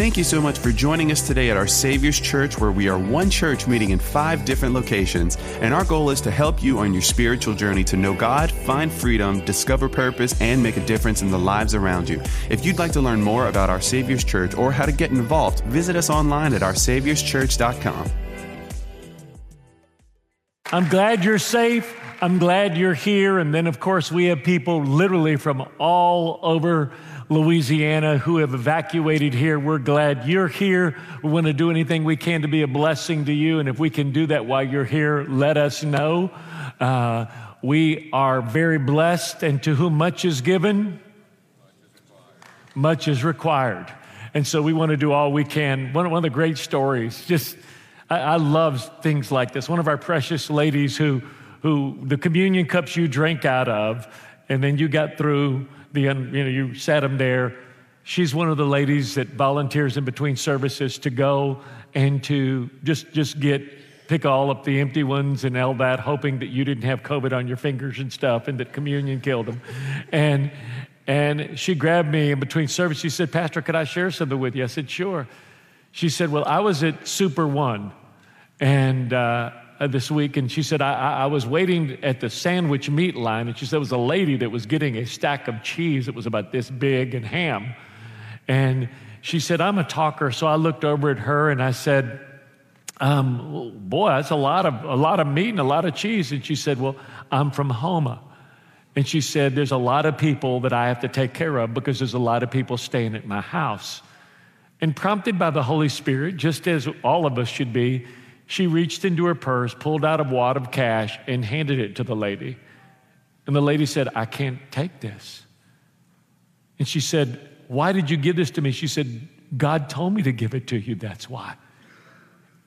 Thank you so much for joining us today at our Savior's Church, where we are one church meeting in five different locations. And our goal is to help you on your spiritual journey to know God, find freedom, discover purpose, and make a difference in the lives around you. If you'd like to learn more about our Savior's Church or how to get involved, visit us online at oursaviorschurch.com. I'm glad you're safe. I'm glad you're here. And then, of course, we have people literally from all over Louisiana who have evacuated here. We're glad you're here. We want to do anything we can to be a blessing to you. And if we can do that while you're here, let us know. Uh, we are very blessed, and to whom much is given, much is required. And so we want to do all we can. One, one of the great stories, just I, I love things like this. One of our precious ladies who, who the communion cups you drank out of, and then you got through the, you know, you sat them there. She's one of the ladies that volunteers in between services to go and to just, just get, pick all up the empty ones and all that, hoping that you didn't have COVID on your fingers and stuff and that communion killed them. And, and she grabbed me in between service. She said, Pastor, could I share something with you? I said, sure. She said, Well, I was at Super One and uh, uh, this week, and she said, I, I, was waiting at the sandwich meat line, and she said, there was a lady that was getting a stack of cheese that was about this big and ham. And she said, I'm a talker, so I looked over at her and I said, um, boy, that's a lot of a lot of meat and a lot of cheese. And she said, Well, I'm from Houma. And she said, There's a lot of people that I have to take care of because there's a lot of people staying at my house. And prompted by the Holy Spirit, just as all of us should be, she reached into her purse, pulled out a wad of cash, and handed it to the lady. And the lady said, I can't take this. And she said, Why did you give this to me? She said, God told me to give it to you, that's why.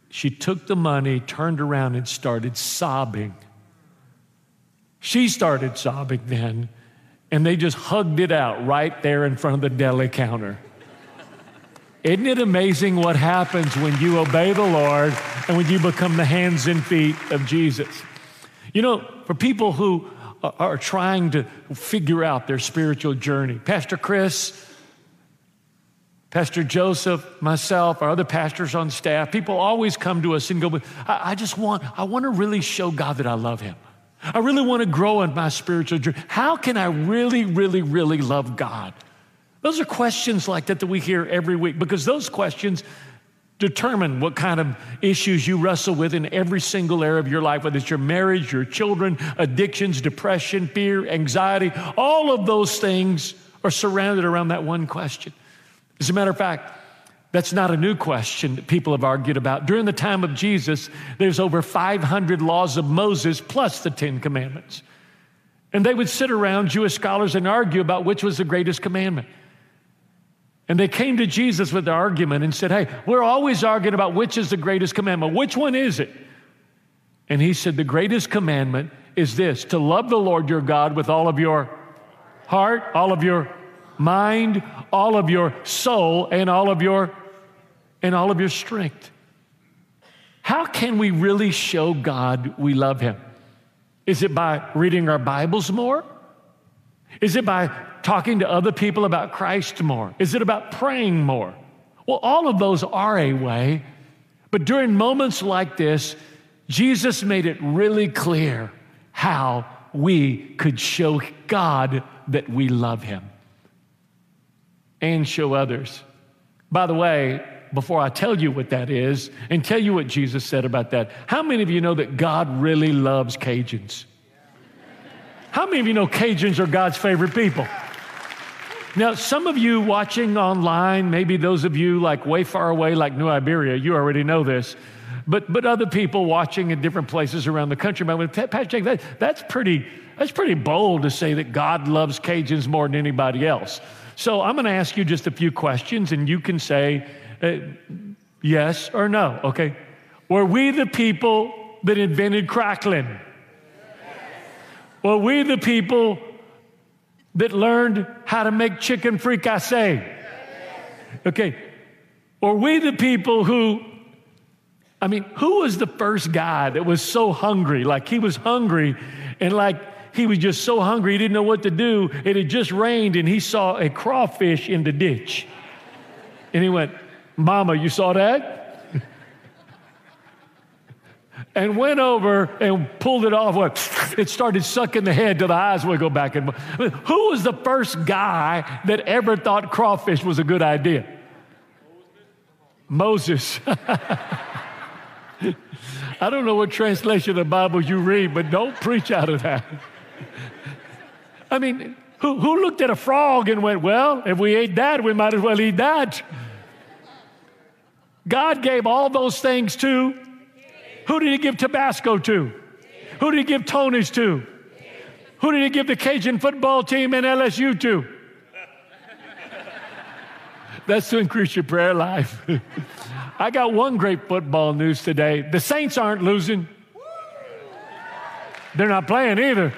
She took the money, turned around, and started sobbing. She started sobbing then, and they just hugged it out right there in front of the deli counter. Isn't it amazing what happens when you obey the Lord and when you become the hands and feet of Jesus? You know, for people who are trying to figure out their spiritual journey, Pastor Chris, Pastor Joseph, myself, our other pastors on staff, people always come to us and go, I, I just want, I want to really show God that I love Him. I really want to grow in my spiritual journey. How can I really, really, really love God? Those are questions like that that we hear every week because those questions determine what kind of issues you wrestle with in every single area of your life, whether it's your marriage, your children, addictions, depression, fear, anxiety. All of those things are surrounded around that one question. As a matter of fact, that's not a new question that people have argued about. During the time of Jesus, there's over 500 laws of Moses plus the Ten Commandments. And they would sit around, Jewish scholars, and argue about which was the greatest commandment. And they came to Jesus with the argument and said, Hey, we're always arguing about which is the greatest commandment. Which one is it? And he said, The greatest commandment is this to love the Lord your God with all of your heart, all of your mind, all of your soul, and all of your and all of your strength. How can we really show God we love him? Is it by reading our Bibles more? Is it by talking to other people about Christ more? Is it about praying more? Well, all of those are a way, but during moments like this, Jesus made it really clear how we could show God that we love Him and show others. By the way, before I tell you what that is and tell you what Jesus said about that, how many of you know that God really loves Cajuns? How many of you know Cajuns are God's favorite people? Now, some of you watching online, maybe those of you like way far away, like New Iberia, you already know this. But, but other people watching in different places around the country, Pastor Jake, that, that's, pretty, that's pretty bold to say that God loves Cajuns more than anybody else. So I'm going to ask you just a few questions, and you can say uh, yes or no, okay? Were we the people that invented crackling? Were we the people that learned how to make chicken fricassee? Okay. Or we the people who, I mean, who was the first guy that was so hungry? Like he was hungry and like he was just so hungry he didn't know what to do. It had just rained and he saw a crawfish in the ditch. And he went, Mama, you saw that? And went over and pulled it off. It started sucking the head till the eyes would go back. And who was the first guy that ever thought crawfish was a good idea? Moses. I don't know what translation of the Bible you read, but don't preach out of that. I mean, who, who looked at a frog and went, Well, if we ate that, we might as well eat that? God gave all those things to who did He give Tabasco to? Who did He give Tony's to? Who did He give the Cajun football team and LSU to? That's to increase your prayer life. I got one great football news today. The Saints aren't losing. They're not playing either.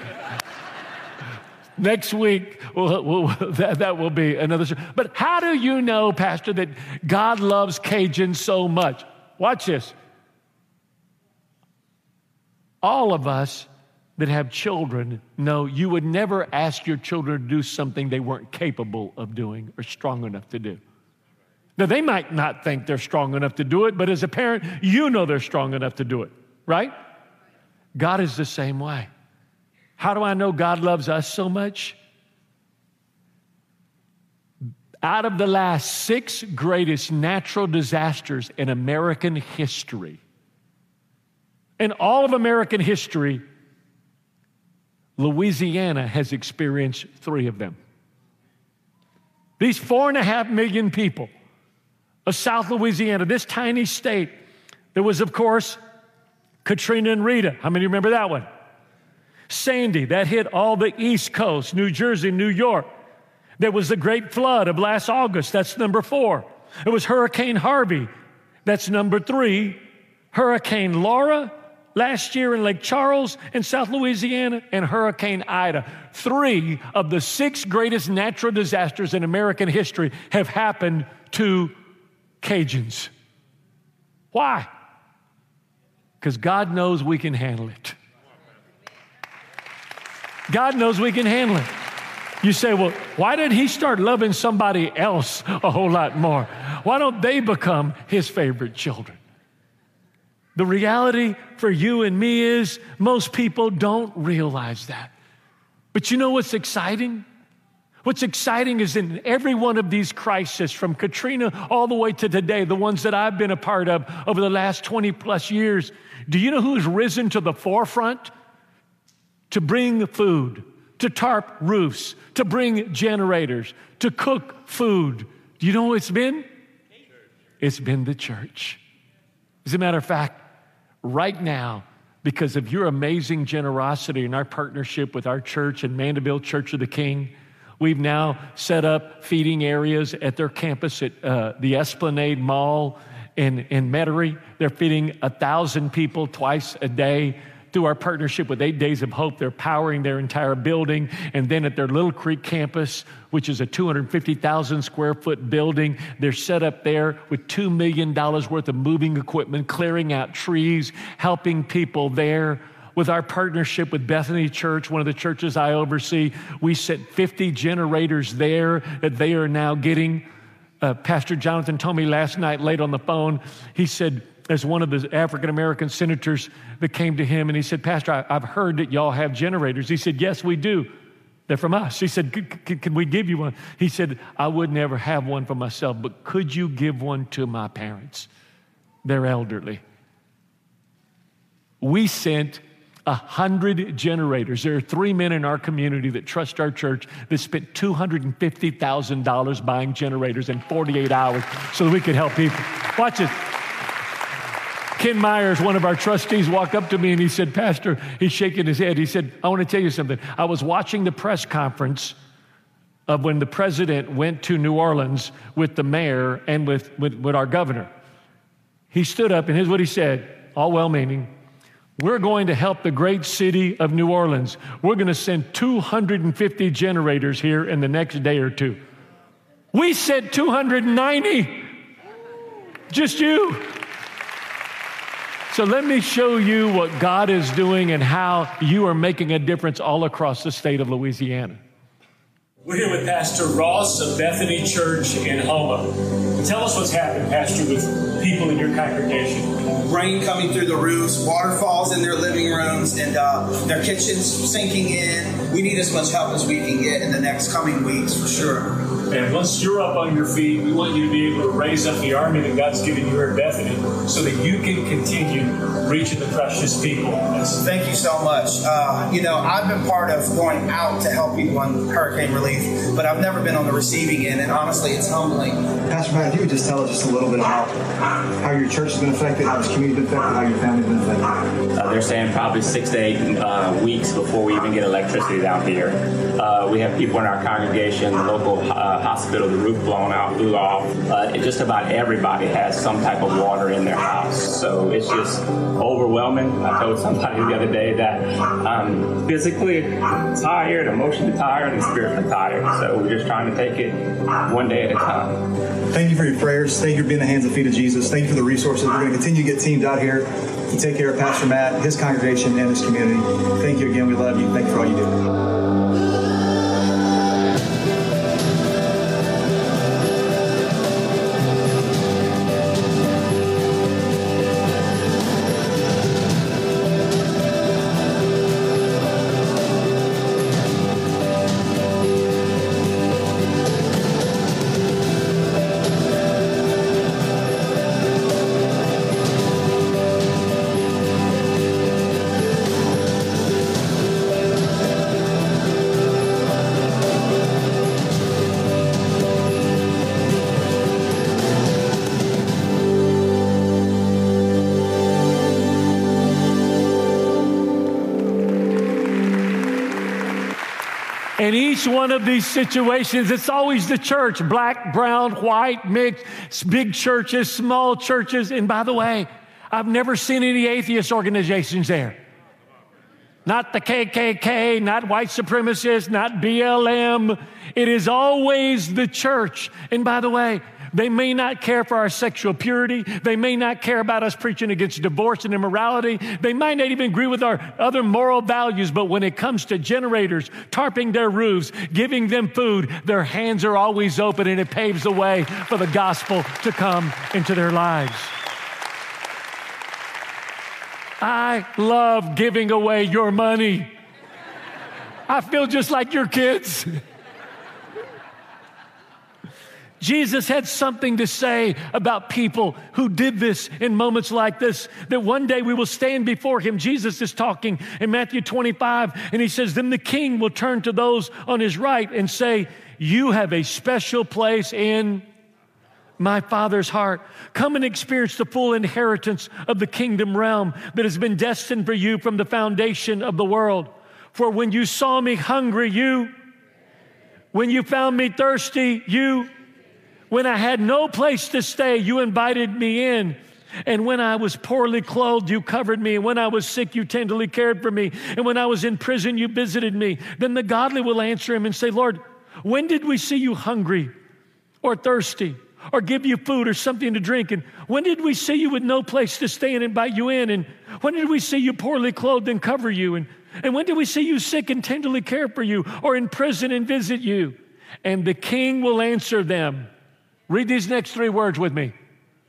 Next week, we'll, we'll, that, that will be another show. But how do you know, Pastor, that God loves Cajun so much? Watch this. All of us that have children know you would never ask your children to do something they weren't capable of doing or strong enough to do. Now, they might not think they're strong enough to do it, but as a parent, you know they're strong enough to do it, right? God is the same way. How do I know God loves us so much? Out of the last six greatest natural disasters in American history, in all of American history, Louisiana has experienced three of them. These four and a half million people of South Louisiana, this tiny state, there was, of course, Katrina and Rita. How many remember that one? Sandy, that hit all the East Coast, New Jersey, New York. There was the great flood of last August. That's number four. It was Hurricane Harvey. That's number three. Hurricane Laura last year in Lake Charles in South Louisiana, and Hurricane Ida. Three of the six greatest natural disasters in American history have happened to Cajuns. Why? Because God knows we can handle it. God knows we can handle it. You say, well, why did he start loving somebody else a whole lot more? Why don't they become his favorite children? The reality for you and me is most people don't realize that. But you know what's exciting? What's exciting is in every one of these crises, from Katrina all the way to today, the ones that I've been a part of over the last 20 plus years, do you know who's risen to the forefront? to bring food, to tarp roofs, to bring generators, to cook food. Do you know what it's been? It's been the church. As a matter of fact, right now, because of your amazing generosity and our partnership with our church and Mandeville Church of the King, we've now set up feeding areas at their campus at uh, the Esplanade Mall in, in Metairie. They're feeding a thousand people twice a day through our partnership with Eight Days of Hope, they're powering their entire building. And then at their Little Creek campus, which is a 250,000 square foot building, they're set up there with $2 million worth of moving equipment, clearing out trees, helping people there with our partnership with Bethany Church, one of the churches I oversee, we set 50 generators there that they are now getting. Uh, Pastor Jonathan told me last night, late on the phone, he said, there's one of the African American senators that came to him and he said, Pastor, I, have heard that y'all have generators. He said, Yes, we do. They're from us. He said, Can we give you one? He said, I would never have one for myself, but could you give one to my parents? They're elderly. We sent a hundred generators. There are three men in our community that trust our church that spent $250,000 buying generators in 48 hours so that we could help people. Watch this. Ken Myers, one of our trustees, walked up to me and he said, Pastor, he's shaking his head. He said, I want to tell you something. I was watching the press conference of when the president went to New Orleans with the mayor and with, with, with our governor. He stood up and here's what he said, all well meaning. We're going to help the great city of New Orleans. We're going to send 250 generators here in the next day or two. We said 290. Just you. So let me show you what God is doing and how you are making a difference all across the state of Louisiana. We're here with Pastor Ross of Bethany Church in Houma. Tell us what's happened, Pastor, with people in your congregation. Rain coming through the roofs, waterfalls in their living rooms, and uh, their kitchens sinking in. We need as much help as we can get in the next coming weeks for sure. And once you're up on your feet, we want you to be able to raise up the army that God's given you here at Bethany so that you can continue reaching the precious people. Thank you so much. Uh, you know, I've been part of going out to help people in hurricane relief, but I've never been on the receiving end, and honestly, it's humbling. Pastor Matt, if you would just tell us just a little bit about how your church has been affected, how this community has been affected, how your family's been affected. Uh, they're saying probably six to eight uh, weeks before we even get electricity down here. Uh, we have people in our congregation, the local hospital, the roof blown out, blew off. Uh, just about everybody has some type of water in their house. So it's just overwhelming. I told somebody the other day that I'm physically tired, emotionally tired, and spiritually tired. So we're just trying to take it one day at a time. Thank you for your prayers. Thank you for being the hands and feet of Jesus. Thank you for the resources. We're going to continue to get teamed out here to take care of Pastor Matt, his congregation, and his community. Thank you again. We love you. Thank you for all you do. In each one of these situations, it's always the church black, brown, white, mixed, big churches, small churches. And by the way, I've never seen any atheist organizations there. Not the KKK, not white supremacists, not BLM. It is always the church. And by the way, they may not care for our sexual purity. They may not care about us preaching against divorce and immorality. They might not even agree with our other moral values, but when it comes to generators, tarping their roofs, giving them food, their hands are always open and it paves the way for the gospel to come into their lives. I love giving away your money. I feel just like your kids. Jesus had something to say about people who did this in moments like this, that one day we will stand before him. Jesus is talking in Matthew 25, and he says, Then the king will turn to those on his right and say, You have a special place in my Father's heart. Come and experience the full inheritance of the kingdom realm that has been destined for you from the foundation of the world. For when you saw me hungry, you, when you found me thirsty, you, when I had no place to stay, you invited me in. And when I was poorly clothed, you covered me. And when I was sick, you tenderly cared for me. And when I was in prison, you visited me. Then the godly will answer him and say, Lord, when did we see you hungry or thirsty or give you food or something to drink? And when did we see you with no place to stay and invite you in? And when did we see you poorly clothed and cover you? And, and when did we see you sick and tenderly care for you or in prison and visit you? And the king will answer them. Read these next three words with me.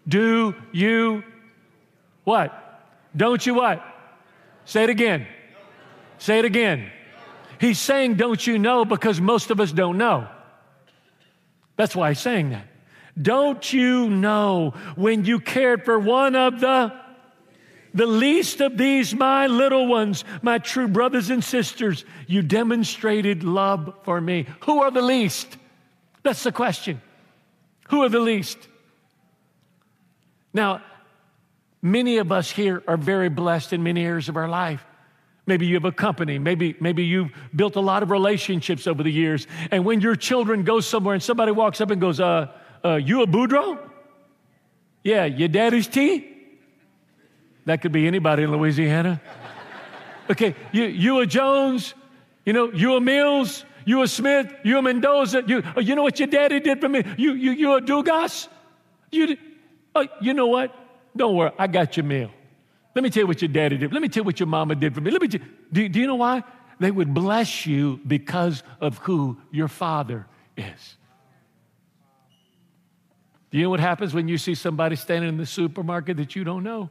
Do you what? Don't you what? Say it again. Say it again. He's saying, Don't you know? because most of us don't know. That's why he's saying that. Don't you know when you cared for one of the the least of these, my little ones, my true brothers and sisters, you demonstrated love for me. Who are the least? That's the question. Who are the least? Now, many of us here are very blessed in many areas of our life. Maybe you have a company. Maybe, maybe you've built a lot of relationships over the years. And when your children go somewhere and somebody walks up and goes, uh, uh, you a Boudreaux? Yeah, your daddy's tea? That could be anybody in Louisiana. Okay, you, you a Jones? You know, you a Mills? You a Smith? You a Mendoza? You, oh, you know what your daddy did for me? You, you, you a Dugas? You, oh, you know what? Don't worry, I got your meal. Let me tell you what your daddy did. Let me tell you what your mama did for me. Let me tell, do, do you know why? they would bless you because of who your father is. Do you know what happens when you see somebody standing in the supermarket that you don't know?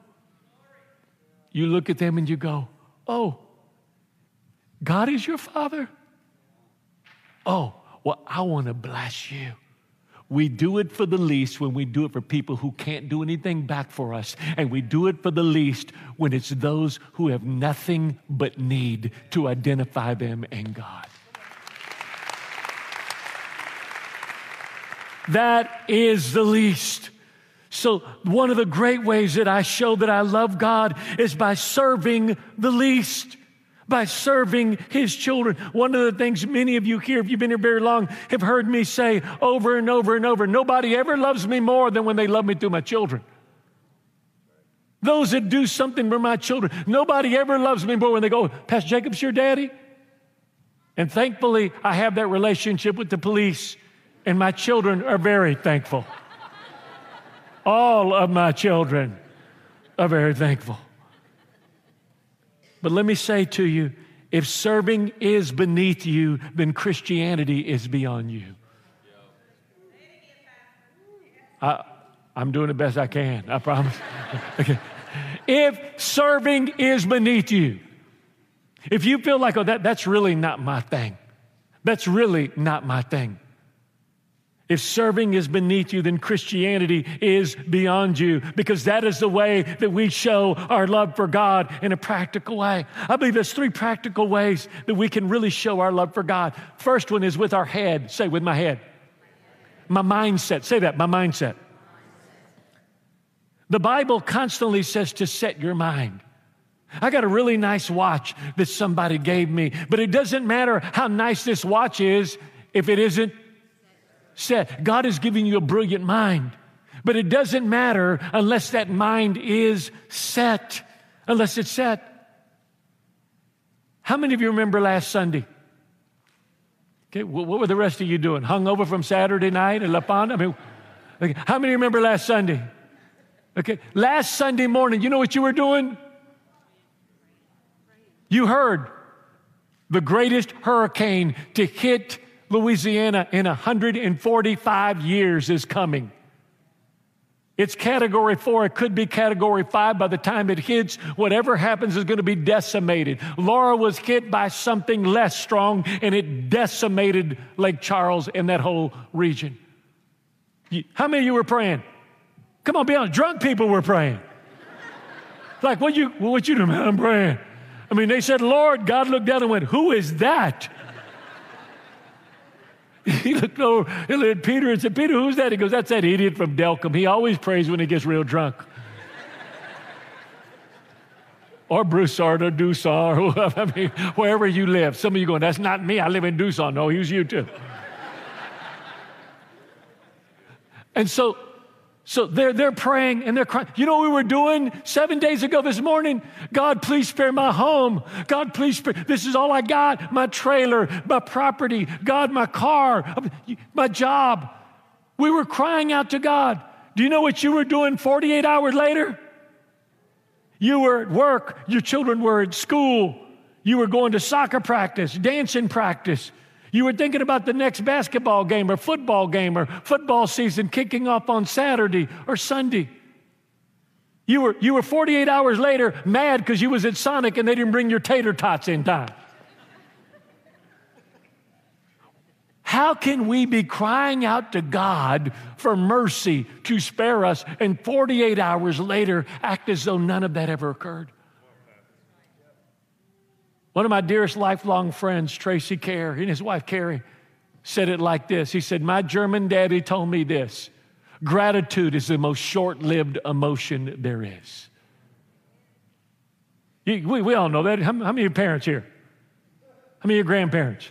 You look at them and you go, Oh, God is your father? Oh, well, I want to bless you. We do it for the least when we do it for people who can't do anything back for us. And we do it for the least when it's those who have nothing but need to identify them in God. That is the least. So, one of the great ways that I show that I love God is by serving the least by serving his children. One of the things many of you here, if you've been here very long, have heard me say over and over and over nobody ever loves me more than when they love me through my children. Those that do something for my children, nobody ever loves me more when they go, Pastor Jacob's your daddy. And thankfully, I have that relationship with the police, and my children are very thankful. All of my children are very thankful. But let me say to you if serving is beneath you, then Christianity is beyond you. I, am doing the best I can, I promise. okay. If serving is beneath you, if you feel like, oh, that, that's really not my thing, that's really not my thing, if serving is beneath you, then Christianity is beyond you because that is the way that we show our love for God in a practical way. I believe there's three practical ways that we can really show our love for God. First one is with our head. Say, with my head. My mindset. Say that, my mindset. The Bible constantly says to set your mind. I got a really nice watch that somebody gave me, but it doesn't matter how nice this watch is if it isn't set. God is giving you a brilliant mind, but it doesn't matter unless that mind is set, unless it's set. How many of you remember last Sunday? Okay, what were the rest of you doing? Hung over from Saturday night in La Pond? I mean, okay, how many remember last Sunday? Okay, last Sunday morning, you know what you were doing? You heard the greatest hurricane to hit Louisiana in 145 years is coming. It's category four. It could be category five by the time it hits. Whatever happens is going to be decimated. Laura was hit by something less strong and it decimated Lake Charles and that whole region. How many of you were praying? Come on, be honest. Drunk people were praying. like, what you, what you doing, man? I'm praying. I mean, they said, Lord, God looked down and went, Who is that? He looked over he looked at Peter and said, Peter, who's that? He goes, That's that idiot from Delcambre. He always prays when he gets real drunk. or Broussard or Duson or whoever, I mean, wherever you live. Some of you going, That's not me. I live in Duson. No, he was you too. and so so they're, they're praying and they're crying. You know what we were doing seven days ago this morning? God, please spare my home. God, please spare. This is all I got my trailer, my property, God, my car, my job. We were crying out to God. Do you know what you were doing 48 hours later? You were at work, your children were at school, you were going to soccer practice, dancing practice. You were thinking about the next basketball game or football game or football season kicking off on Saturday or Sunday. You were, you were 48 hours later mad because you was at Sonic and they didn't bring your tater tots in time. How can we be crying out to God for mercy to spare us and 48 hours later act as though none of that ever occurred? One of my dearest lifelong friends, Tracy Kerr, and his wife Carrie, said it like this. He said, My German daddy told me this gratitude is the most short lived emotion there is. You, we, we all know that. How, how many parents here? How many grandparents?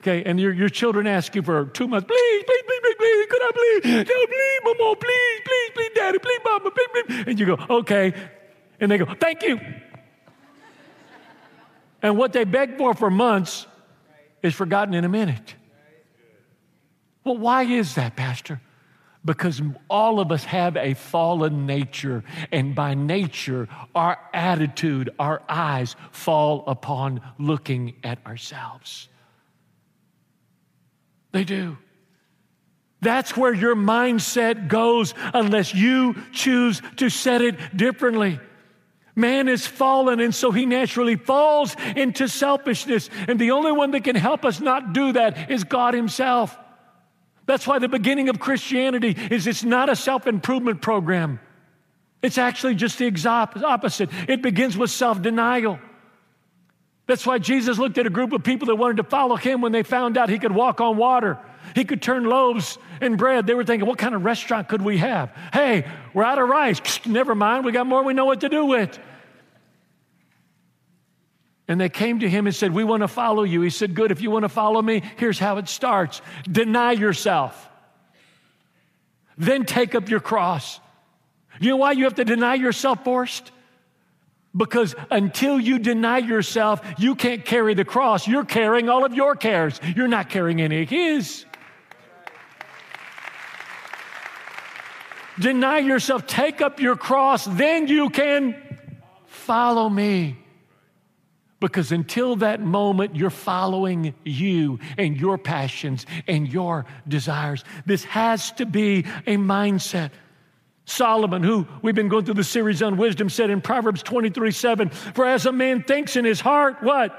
Okay, and your, your children ask you for two months, please, please, please, please, please, could I please? No, please, mama, please, please, please, daddy, please, mama, please, please. And you go, okay. And they go, thank you. And what they begged for for months is forgotten in a minute. Well, why is that, Pastor? because all of us have a fallen nature, and by nature, our attitude, our eyes fall upon looking at ourselves. They do. That's where your mindset goes unless you choose to set it differently. Man is fallen, and so he naturally falls into selfishness. And the only one that can help us not do that is God Himself. That's why the beginning of Christianity is it's not a self improvement program. It's actually just the opposite. It begins with self denial. That's why Jesus looked at a group of people that wanted to follow him when they found out he could walk on water. He could turn loaves and bread. They were thinking, what kind of restaurant could we have? Hey, we're out of rice. Never mind, we got more we know what to do with. And they came to him and said, We want to follow you. He said, Good, if you want to follow me, here's how it starts deny yourself, then take up your cross. You know why you have to deny yourself first? Because until you deny yourself, you can't carry the cross. You're carrying all of your cares, you're not carrying any of His. Deny yourself, take up your cross, then you can follow me. Because until that moment, you're following you and your passions and your desires. This has to be a mindset. Solomon, who we've been going through the series on wisdom, said in Proverbs 23 7, For as a man thinks in his heart, what?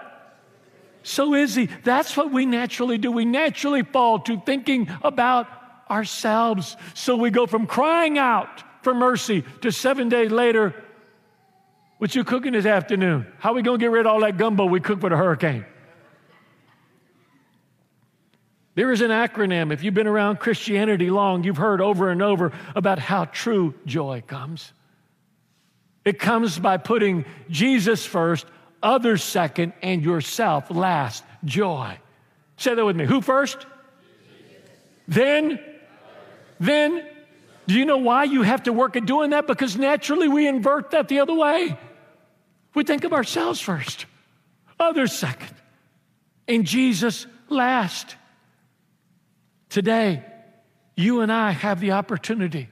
So is he. That's what we naturally do. We naturally fall to thinking about ourselves. So we go from crying out for mercy to seven days later, what you cooking this afternoon? How are we going to get rid of all that gumbo we cooked for the hurricane? There is an acronym. If you've been around Christianity long, you've heard over and over about how true joy comes. It comes by putting Jesus first, others second, and yourself last. Joy. Say that with me. Who first? Then? Then? Do you know why you have to work at doing that? Because naturally we invert that the other way. We think of ourselves first, others second, and Jesus last. Today, you and I have the opportunity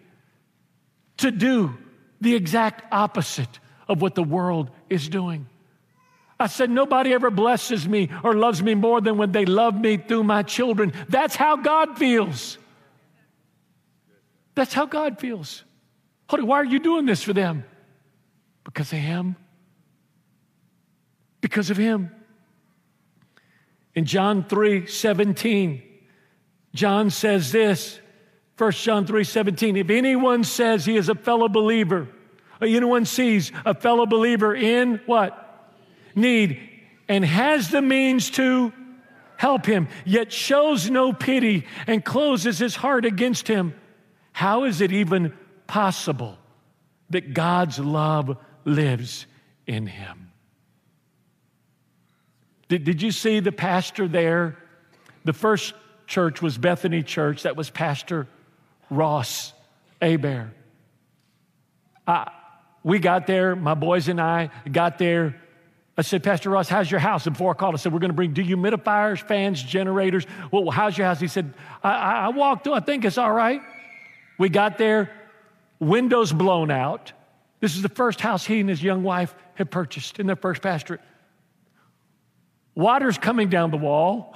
to do the exact opposite of what the world is doing. I said, Nobody ever blesses me or loves me more than when they love me through my children. That's how God feels. That's how God feels. Holy, why are you doing this for them? Because of Him because of him. In John 3 17, John says this, 1 John 3 17, if anyone says he is a fellow believer, or anyone sees a fellow believer in what? Need, and has the means to help him, yet shows no pity and closes his heart against him, how is it even possible that God's love lives in him? Did, did you see the pastor there? The first church was Bethany Church. That was Pastor Ross Abear. Uh, we got there, my boys and I got there. I said, Pastor Ross, how's your house? And before I called, I said, We're going to bring dehumidifiers, fans, generators. Well, how's your house? He said, I, I walked through, I think it's all right. We got there, windows blown out. This is the first house he and his young wife had purchased in their first pastorate. Water's coming down the wall.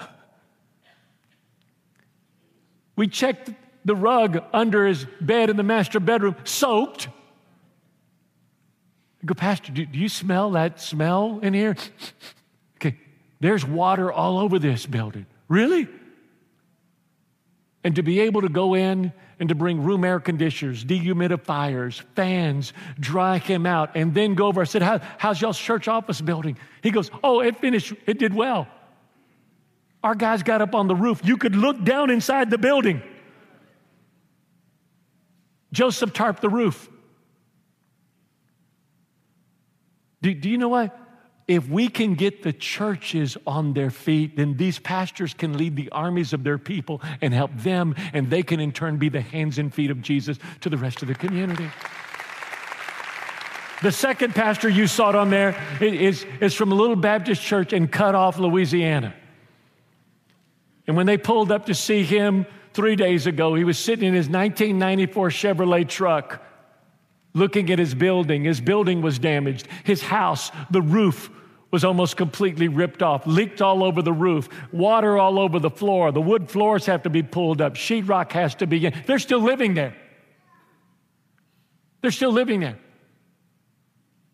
We checked the rug under his bed in the master bedroom, soaked. I go, Pastor, do, do you smell that smell in here? okay, there's water all over this building. Really? And to be able to go in and to bring room air conditioners, dehumidifiers, fans, dry him out, and then go over. I said, How, How's y'all's church office building? He goes, Oh, it finished, it did well. Our guys got up on the roof. You could look down inside the building. Joseph tarped the roof. Do, do you know what? If we can get the churches on their feet, then these pastors can lead the armies of their people and help them, and they can in turn be the hands and feet of Jesus to the rest of the community. The second pastor you saw on there is, is from a little Baptist church in Cut Off, Louisiana. And when they pulled up to see him three days ago. He was sitting in his 1994 Chevrolet truck looking at his building. His building was damaged. His house, the roof was almost completely ripped off, leaked all over the roof, water all over the floor. The wood floors have to be pulled up, sheetrock has to be in. They're still living there. They're still living there.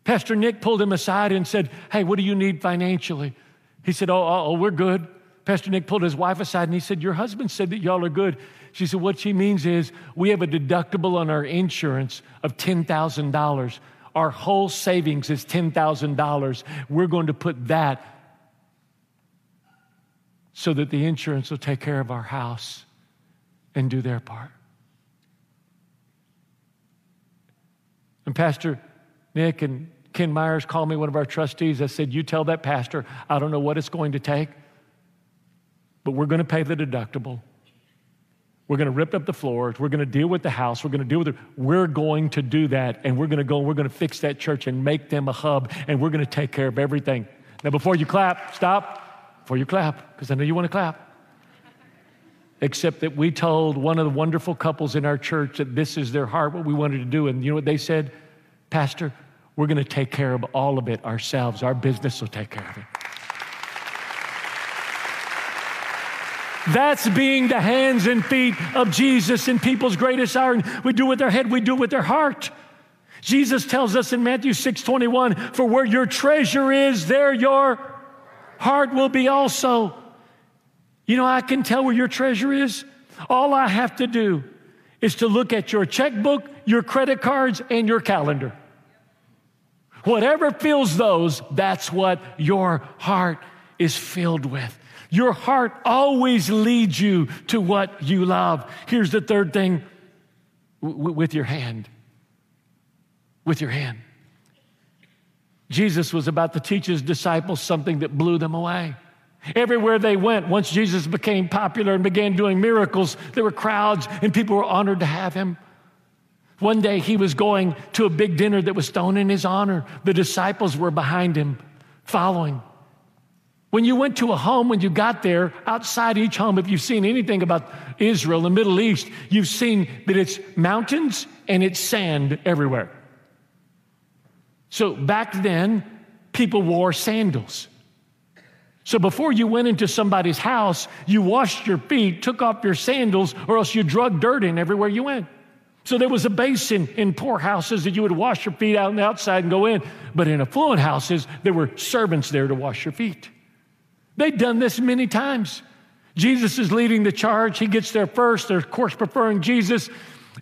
Pastor Nick pulled him aside and said, Hey, what do you need financially? He said, Oh, oh, oh we're good. Pastor Nick pulled his wife aside and he said, Your husband said that y'all are good. She said, What she means is we have a deductible on our insurance of $10,000. Our whole savings is $10,000. We're going to put that so that the insurance will take care of our house and do their part. And Pastor Nick and Ken Myers called me, one of our trustees. I said, You tell that pastor, I don't know what it's going to take, but we're going to pay the deductible. We're going to rip up the floors. We're going to deal with the house. We're going to deal with it. We're going to do that. And we're going to go and we're going to fix that church and make them a hub. And we're going to take care of everything. Now, before you clap, stop. Before you clap, because I know you want to clap. Except that we told one of the wonderful couples in our church that this is their heart, what we wanted to do. And you know what they said? Pastor, we're going to take care of all of it ourselves. Our business will take care of it. That's being the hands and feet of Jesus in people's greatest hour. We do it with their head, we do it with their heart. Jesus tells us in Matthew 6 21, for where your treasure is, there your heart will be also. You know, I can tell where your treasure is. All I have to do is to look at your checkbook, your credit cards, and your calendar. Whatever fills those, that's what your heart is filled with. Your heart always leads you to what you love. Here's the third thing w- with your hand. With your hand. Jesus was about to teach his disciples something that blew them away. Everywhere they went, once Jesus became popular and began doing miracles, there were crowds and people were honored to have him. One day he was going to a big dinner that was thrown in his honor. The disciples were behind him, following. When you went to a home, when you got there, outside each home, if you've seen anything about Israel, the Middle East, you've seen that it's mountains and it's sand everywhere. So back then, people wore sandals. So before you went into somebody's house, you washed your feet, took off your sandals, or else you drug dirt in everywhere you went. So there was a basin in poor houses that you would wash your feet out on the outside and go in. But in affluent houses, there were servants there to wash your feet. They'd done this many times. Jesus is leading the charge. He gets there first. They're, of course, preferring Jesus.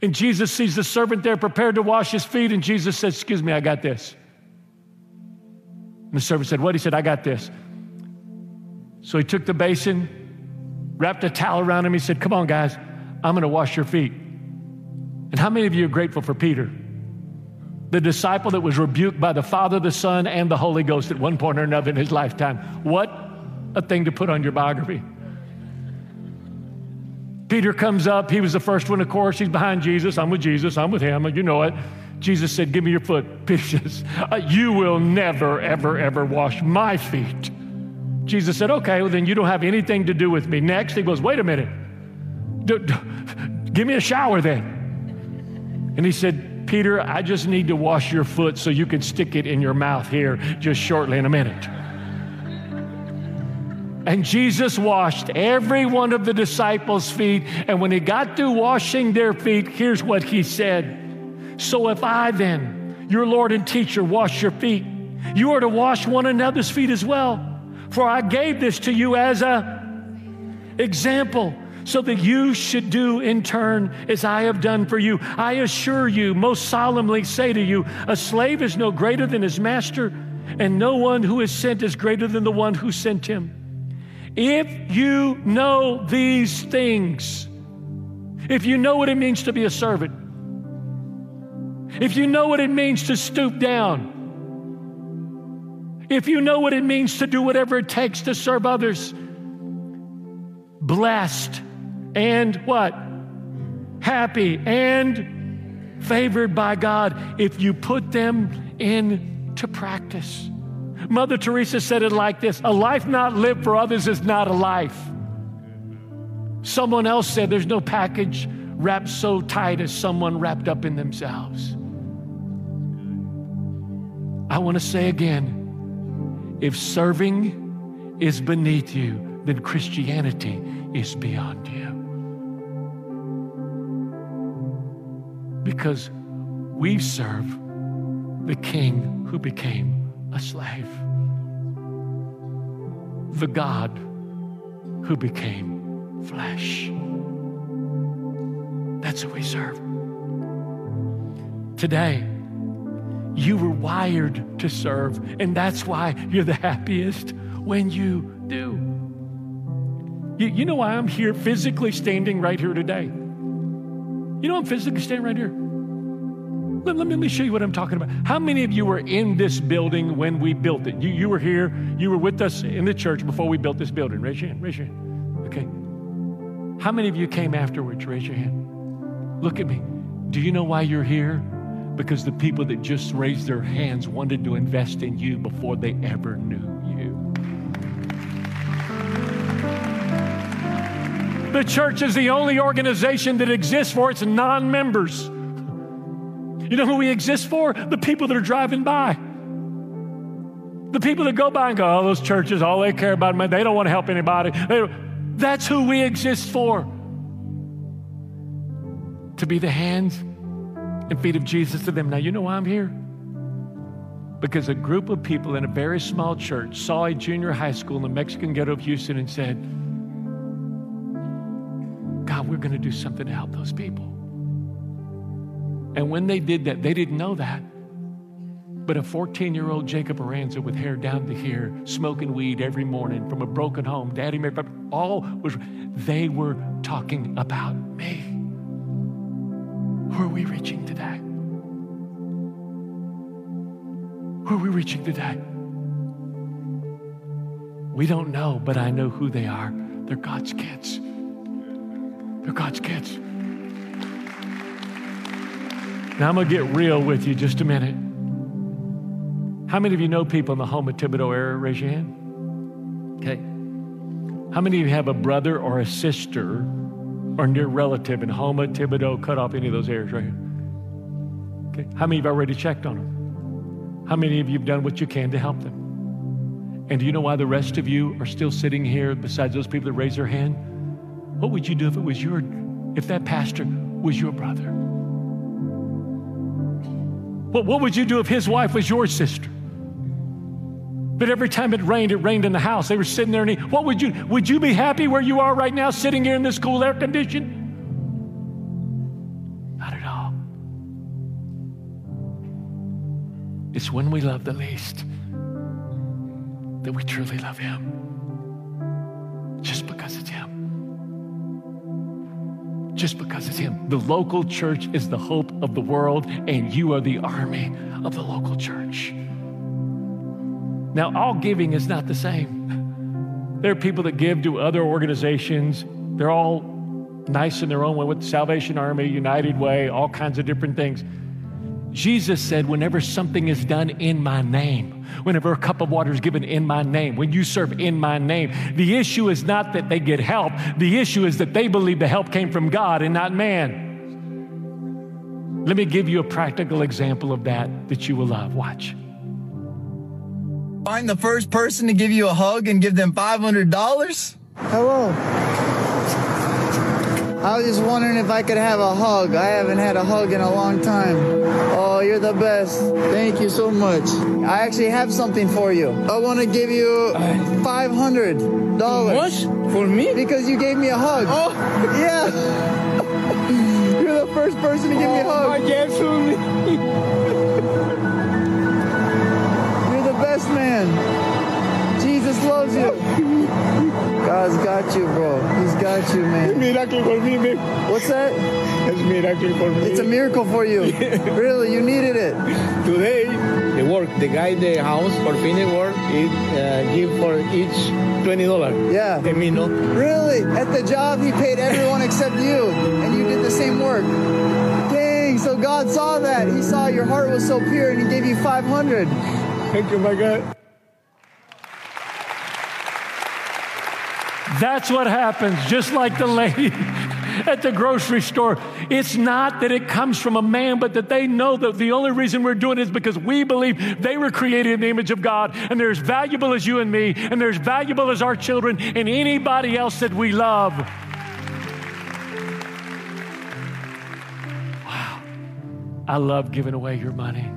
And Jesus sees the servant there prepared to wash his feet. And Jesus says, Excuse me, I got this. And the servant said, What? He said, I got this. So he took the basin, wrapped a towel around him. He said, Come on, guys, I'm going to wash your feet. And how many of you are grateful for Peter? The disciple that was rebuked by the Father, the Son, and the Holy Ghost at one point or another in his lifetime. What a thing to put on your biography. Peter comes up. He was the first one, of course. He's behind Jesus. I'm with Jesus. I'm with him. You know it. Jesus said, Give me your foot. Peter says, uh, You will never, ever, ever wash my feet. Jesus said, Okay, well, then you don't have anything to do with me. Next, he goes, Wait a minute. D- d- give me a shower then. And he said, Peter, I just need to wash your foot so you can stick it in your mouth here just shortly in a minute. And Jesus washed every one of the disciples' feet. And when he got through washing their feet, here's what he said So if I then, your Lord and teacher, wash your feet, you are to wash one another's feet as well. For I gave this to you as a example so that you should do in turn as I have done for you. I assure you, most solemnly say to you, a slave is no greater than his master, and no one who is sent is greater than the one who sent him. If you know these things, if you know what it means to be a servant, if you know what it means to stoop down, if you know what it means to do whatever it takes to serve others, blessed and what? Happy and favored by God if you put them into practice. Mother Teresa said it like this A life not lived for others is not a life. Someone else said there's no package wrapped so tight as someone wrapped up in themselves. I want to say again if serving is beneath you, then Christianity is beyond you. Because we serve the King who became a slave, the God who became flesh. That's who we serve. Today, you were wired to serve, and that's why you're the happiest when you do. You, you know why I'm here physically standing right here today? You know I'm physically standing right here? Let, let, me, let me show you what I'm talking about. How many of you were in this building when we built it? You, you were here, you were with us in the church before we built this building. Raise your hand, raise your hand. Okay. How many of you came afterwards? Raise your hand. Look at me. Do you know why you're here? because the people that just raised their hands wanted to invest in you before they ever knew you. The church is the only organization that exists for its non members. You know who we exist for? The people that are driving by. The people that go by and go, oh, those churches, all they care about, man, they don't want to help anybody. That's who we exist for. To be the hands and feet of Jesus to them. Now, you know why I'm here? Because a group of people in a very small church saw a junior high school in the Mexican ghetto of Houston and said, God, we're going to do something to help those people. And when they did that, they didn't know that. But a 14 year old Jacob Aranza with hair down to here, smoking weed every morning from a broken home, daddy married, all was, they were talking about me. Who are we reaching today? Who are we reaching today? We don't know, but I know who they are. They're God's kids. They're God's kids. Now I'm going to get real with you just a minute. How many of you know people in the Houma Thibodaux area? Raise your hand. Okay. How many of you have a brother or a sister or near relative in Houma, Thibodaux, cut off any of those areas right here. Okay. How many of you have already checked on them? How many of you have done what you can to help them? And do you know why the rest of you are still sitting here besides those people that raise their hand? What would you do if it was your, if that pastor was your brother? What, what would you do if his wife was your sister? But every time it rained, it rained in the house. They were sitting there and he, what would you, would you be happy where you are right now, sitting here in this cool air condition? Not at all. It's when we love the least that we truly love him. Just because it's him. The local church is the hope of the world, and you are the army of the local church. Now, all giving is not the same. There are people that give to other organizations. They're all nice in their own way with the Salvation Army, United Way, all kinds of different things. Jesus said, whenever something is done in my name, whenever a cup of water is given in my name, when you serve in my name, the issue is not that they get help. The issue is that they believe the help came from God and not man. Let me give you a practical example of that that you will love. Watch. Find the first person to give you a hug and give them $500? Hello. I was just wondering if I could have a hug. I haven't had a hug in a long time. Oh, you're the best. Thank you so much. I actually have something for you. I want to give you $500. What? For me? Because you gave me a hug. Oh. Yeah. you're the first person to give me a hug. Oh, I can't best man. Jesus loves you. God's got you, bro. He's got you, man. It's Miracle for me, man. What's that? It's a miracle for me. It's a miracle for you. really, you needed it. Today, the work, the guy the house for finish work, it uh, give for each twenty dollars. Yeah. And me no. Really? At the job, he paid everyone except you, and you did the same work. Dang! So God saw that. He saw your heart was so pure, and He gave you five hundred. Thank you, my God. That's what happens, just like the lady at the grocery store. It's not that it comes from a man, but that they know that the only reason we're doing it is because we believe they were created in the image of God, and they're as valuable as you and me, and they're as valuable as our children and anybody else that we love. Wow. I love giving away your money.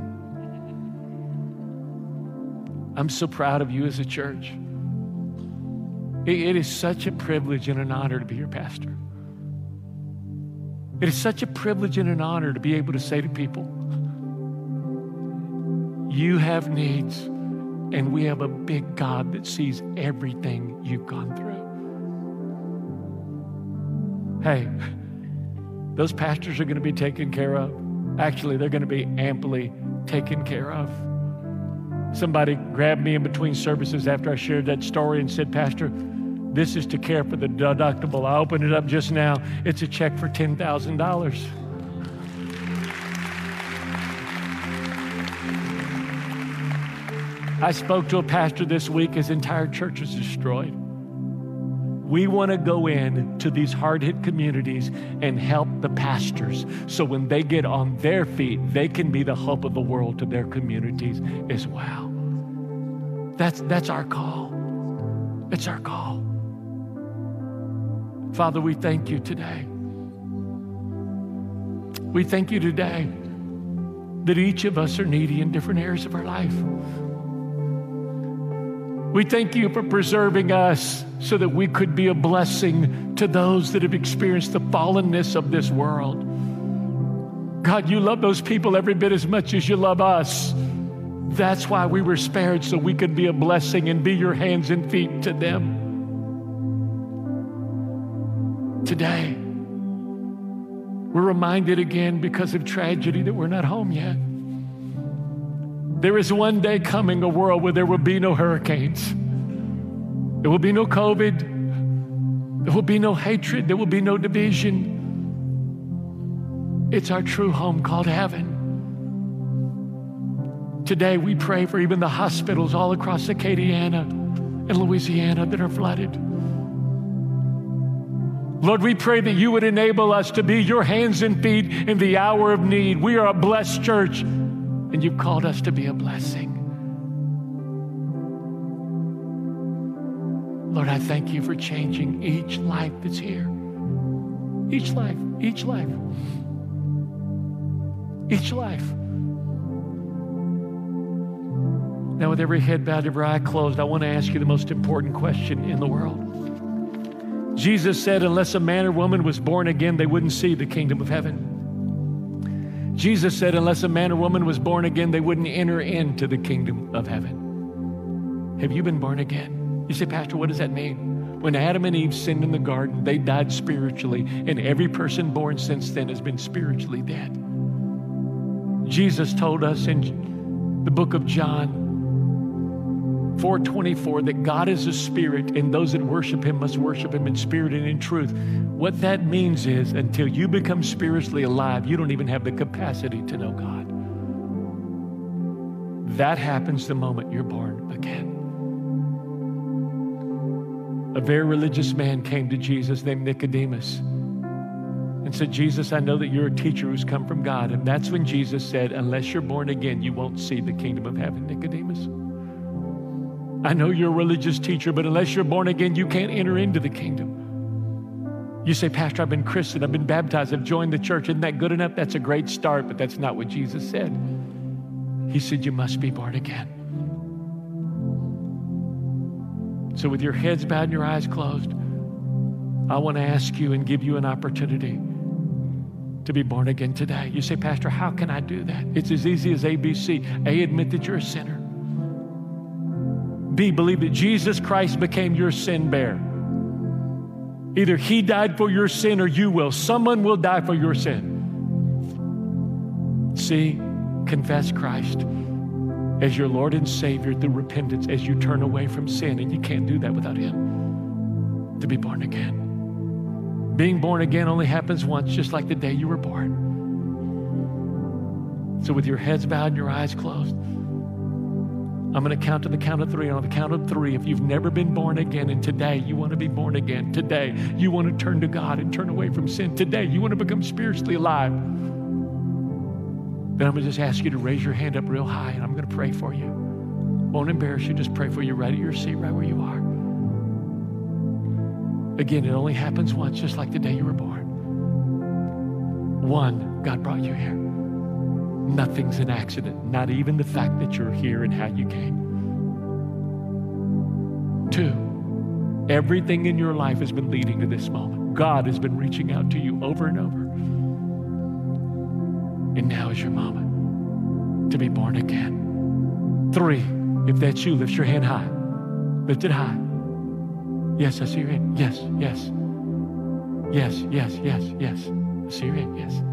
I'm so proud of you as a church. It is such a privilege and an honor to be your pastor. It is such a privilege and an honor to be able to say to people, You have needs, and we have a big God that sees everything you've gone through. Hey, those pastors are going to be taken care of. Actually, they're going to be amply taken care of. Somebody grabbed me in between services after I shared that story and said, Pastor, this is to care for the deductible. I opened it up just now. It's a check for $10,000. I spoke to a pastor this week, his entire church was destroyed. We want to go in to these hard hit communities and help the pastors so when they get on their feet, they can be the hope of the world to their communities as well. That's, that's our call. It's our call. Father, we thank you today. We thank you today that each of us are needy in different areas of our life. We thank you for preserving us so that we could be a blessing to those that have experienced the fallenness of this world. God, you love those people every bit as much as you love us. That's why we were spared, so we could be a blessing and be your hands and feet to them. Today, we're reminded again because of tragedy that we're not home yet. There is one day coming, a world where there will be no hurricanes. There will be no COVID. There will be no hatred. There will be no division. It's our true home called heaven. Today, we pray for even the hospitals all across Acadiana and Louisiana that are flooded. Lord, we pray that you would enable us to be your hands and feet in the hour of need. We are a blessed church and you've called us to be a blessing. Lord, I thank you for changing each life that's here. Each life, each life, each life. Now, with every head bowed, every eye closed, I want to ask you the most important question in the world. Jesus said, unless a man or woman was born again, they wouldn't see the kingdom of heaven. Jesus said, unless a man or woman was born again, they wouldn't enter into the kingdom of heaven. Have you been born again? You say, Pastor, what does that mean? When Adam and Eve sinned in the garden, they died spiritually, and every person born since then has been spiritually dead. Jesus told us in the book of John 424 that God is a spirit and those that worship him must worship him in spirit and in truth. What that means is until you become spiritually alive, you don't even have the capacity to know God. That happens the moment you're born again. A very religious man came to Jesus named Nicodemus and said, Jesus, I know that you're a teacher who's come from God. And that's when Jesus said, Unless you're born again, you won't see the kingdom of heaven, Nicodemus. I know you're a religious teacher, but unless you're born again, you can't enter into the kingdom. You say, Pastor, I've been Christian, I've been baptized, I've joined the church. Isn't that good enough? That's a great start, but that's not what Jesus said. He said, You must be born again. So, with your heads bowed and your eyes closed, I want to ask you and give you an opportunity to be born again today. You say, Pastor, how can I do that? It's as easy as ABC. A, admit that you're a sinner. B, believe that Jesus Christ became your sin bearer. Either he died for your sin or you will. Someone will die for your sin. C, confess Christ as your Lord and Savior through repentance as you turn away from sin. And you can't do that without Him to be born again. Being born again only happens once, just like the day you were born. So, with your heads bowed and your eyes closed, I'm going to count to the count of three. On the count of three, if you've never been born again, and today you want to be born again, today you want to turn to God and turn away from sin, today you want to become spiritually alive, then I'm going to just ask you to raise your hand up real high and I'm going to pray for you. Won't embarrass you, just pray for you right at your seat, right where you are. Again, it only happens once, just like the day you were born. One, God brought you here. Nothing's an accident, not even the fact that you're here and how you came. Two, everything in your life has been leading to this moment. God has been reaching out to you over and over. And now is your moment to be born again. Three, if that's you, lift your hand high. Lift it high. Yes, I see your hand. Yes, yes. Yes, yes, yes, yes. I see your hand. Yes.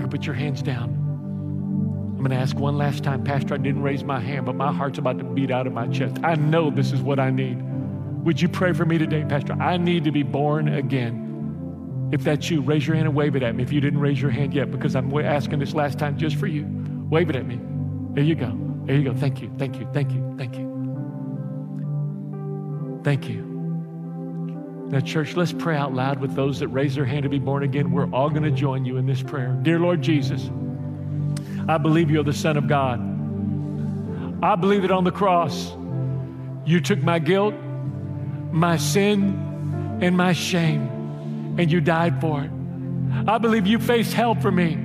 You put your hands down. I'm going to ask one last time, Pastor. I didn't raise my hand, but my heart's about to beat out of my chest. I know this is what I need. Would you pray for me today, Pastor? I need to be born again. If that's you, raise your hand and wave it at me. If you didn't raise your hand yet, because I'm asking this last time just for you, wave it at me. There you go. There you go. Thank you. Thank you. Thank you. Thank you. Thank you. Now, church, let's pray out loud with those that raise their hand to be born again. We're all going to join you in this prayer. Dear Lord Jesus, I believe you're the Son of God. I believe that on the cross, you took my guilt, my sin, and my shame, and you died for it. I believe you faced hell for me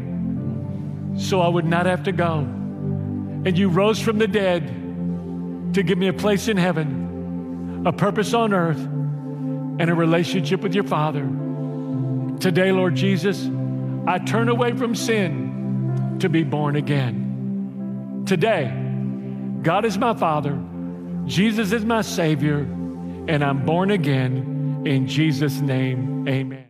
so I would not have to go. And you rose from the dead to give me a place in heaven, a purpose on earth, and a relationship with your Father. Today, Lord Jesus, I turn away from sin to be born again. Today, God is my Father, Jesus is my Savior, and I'm born again. In Jesus' name, amen.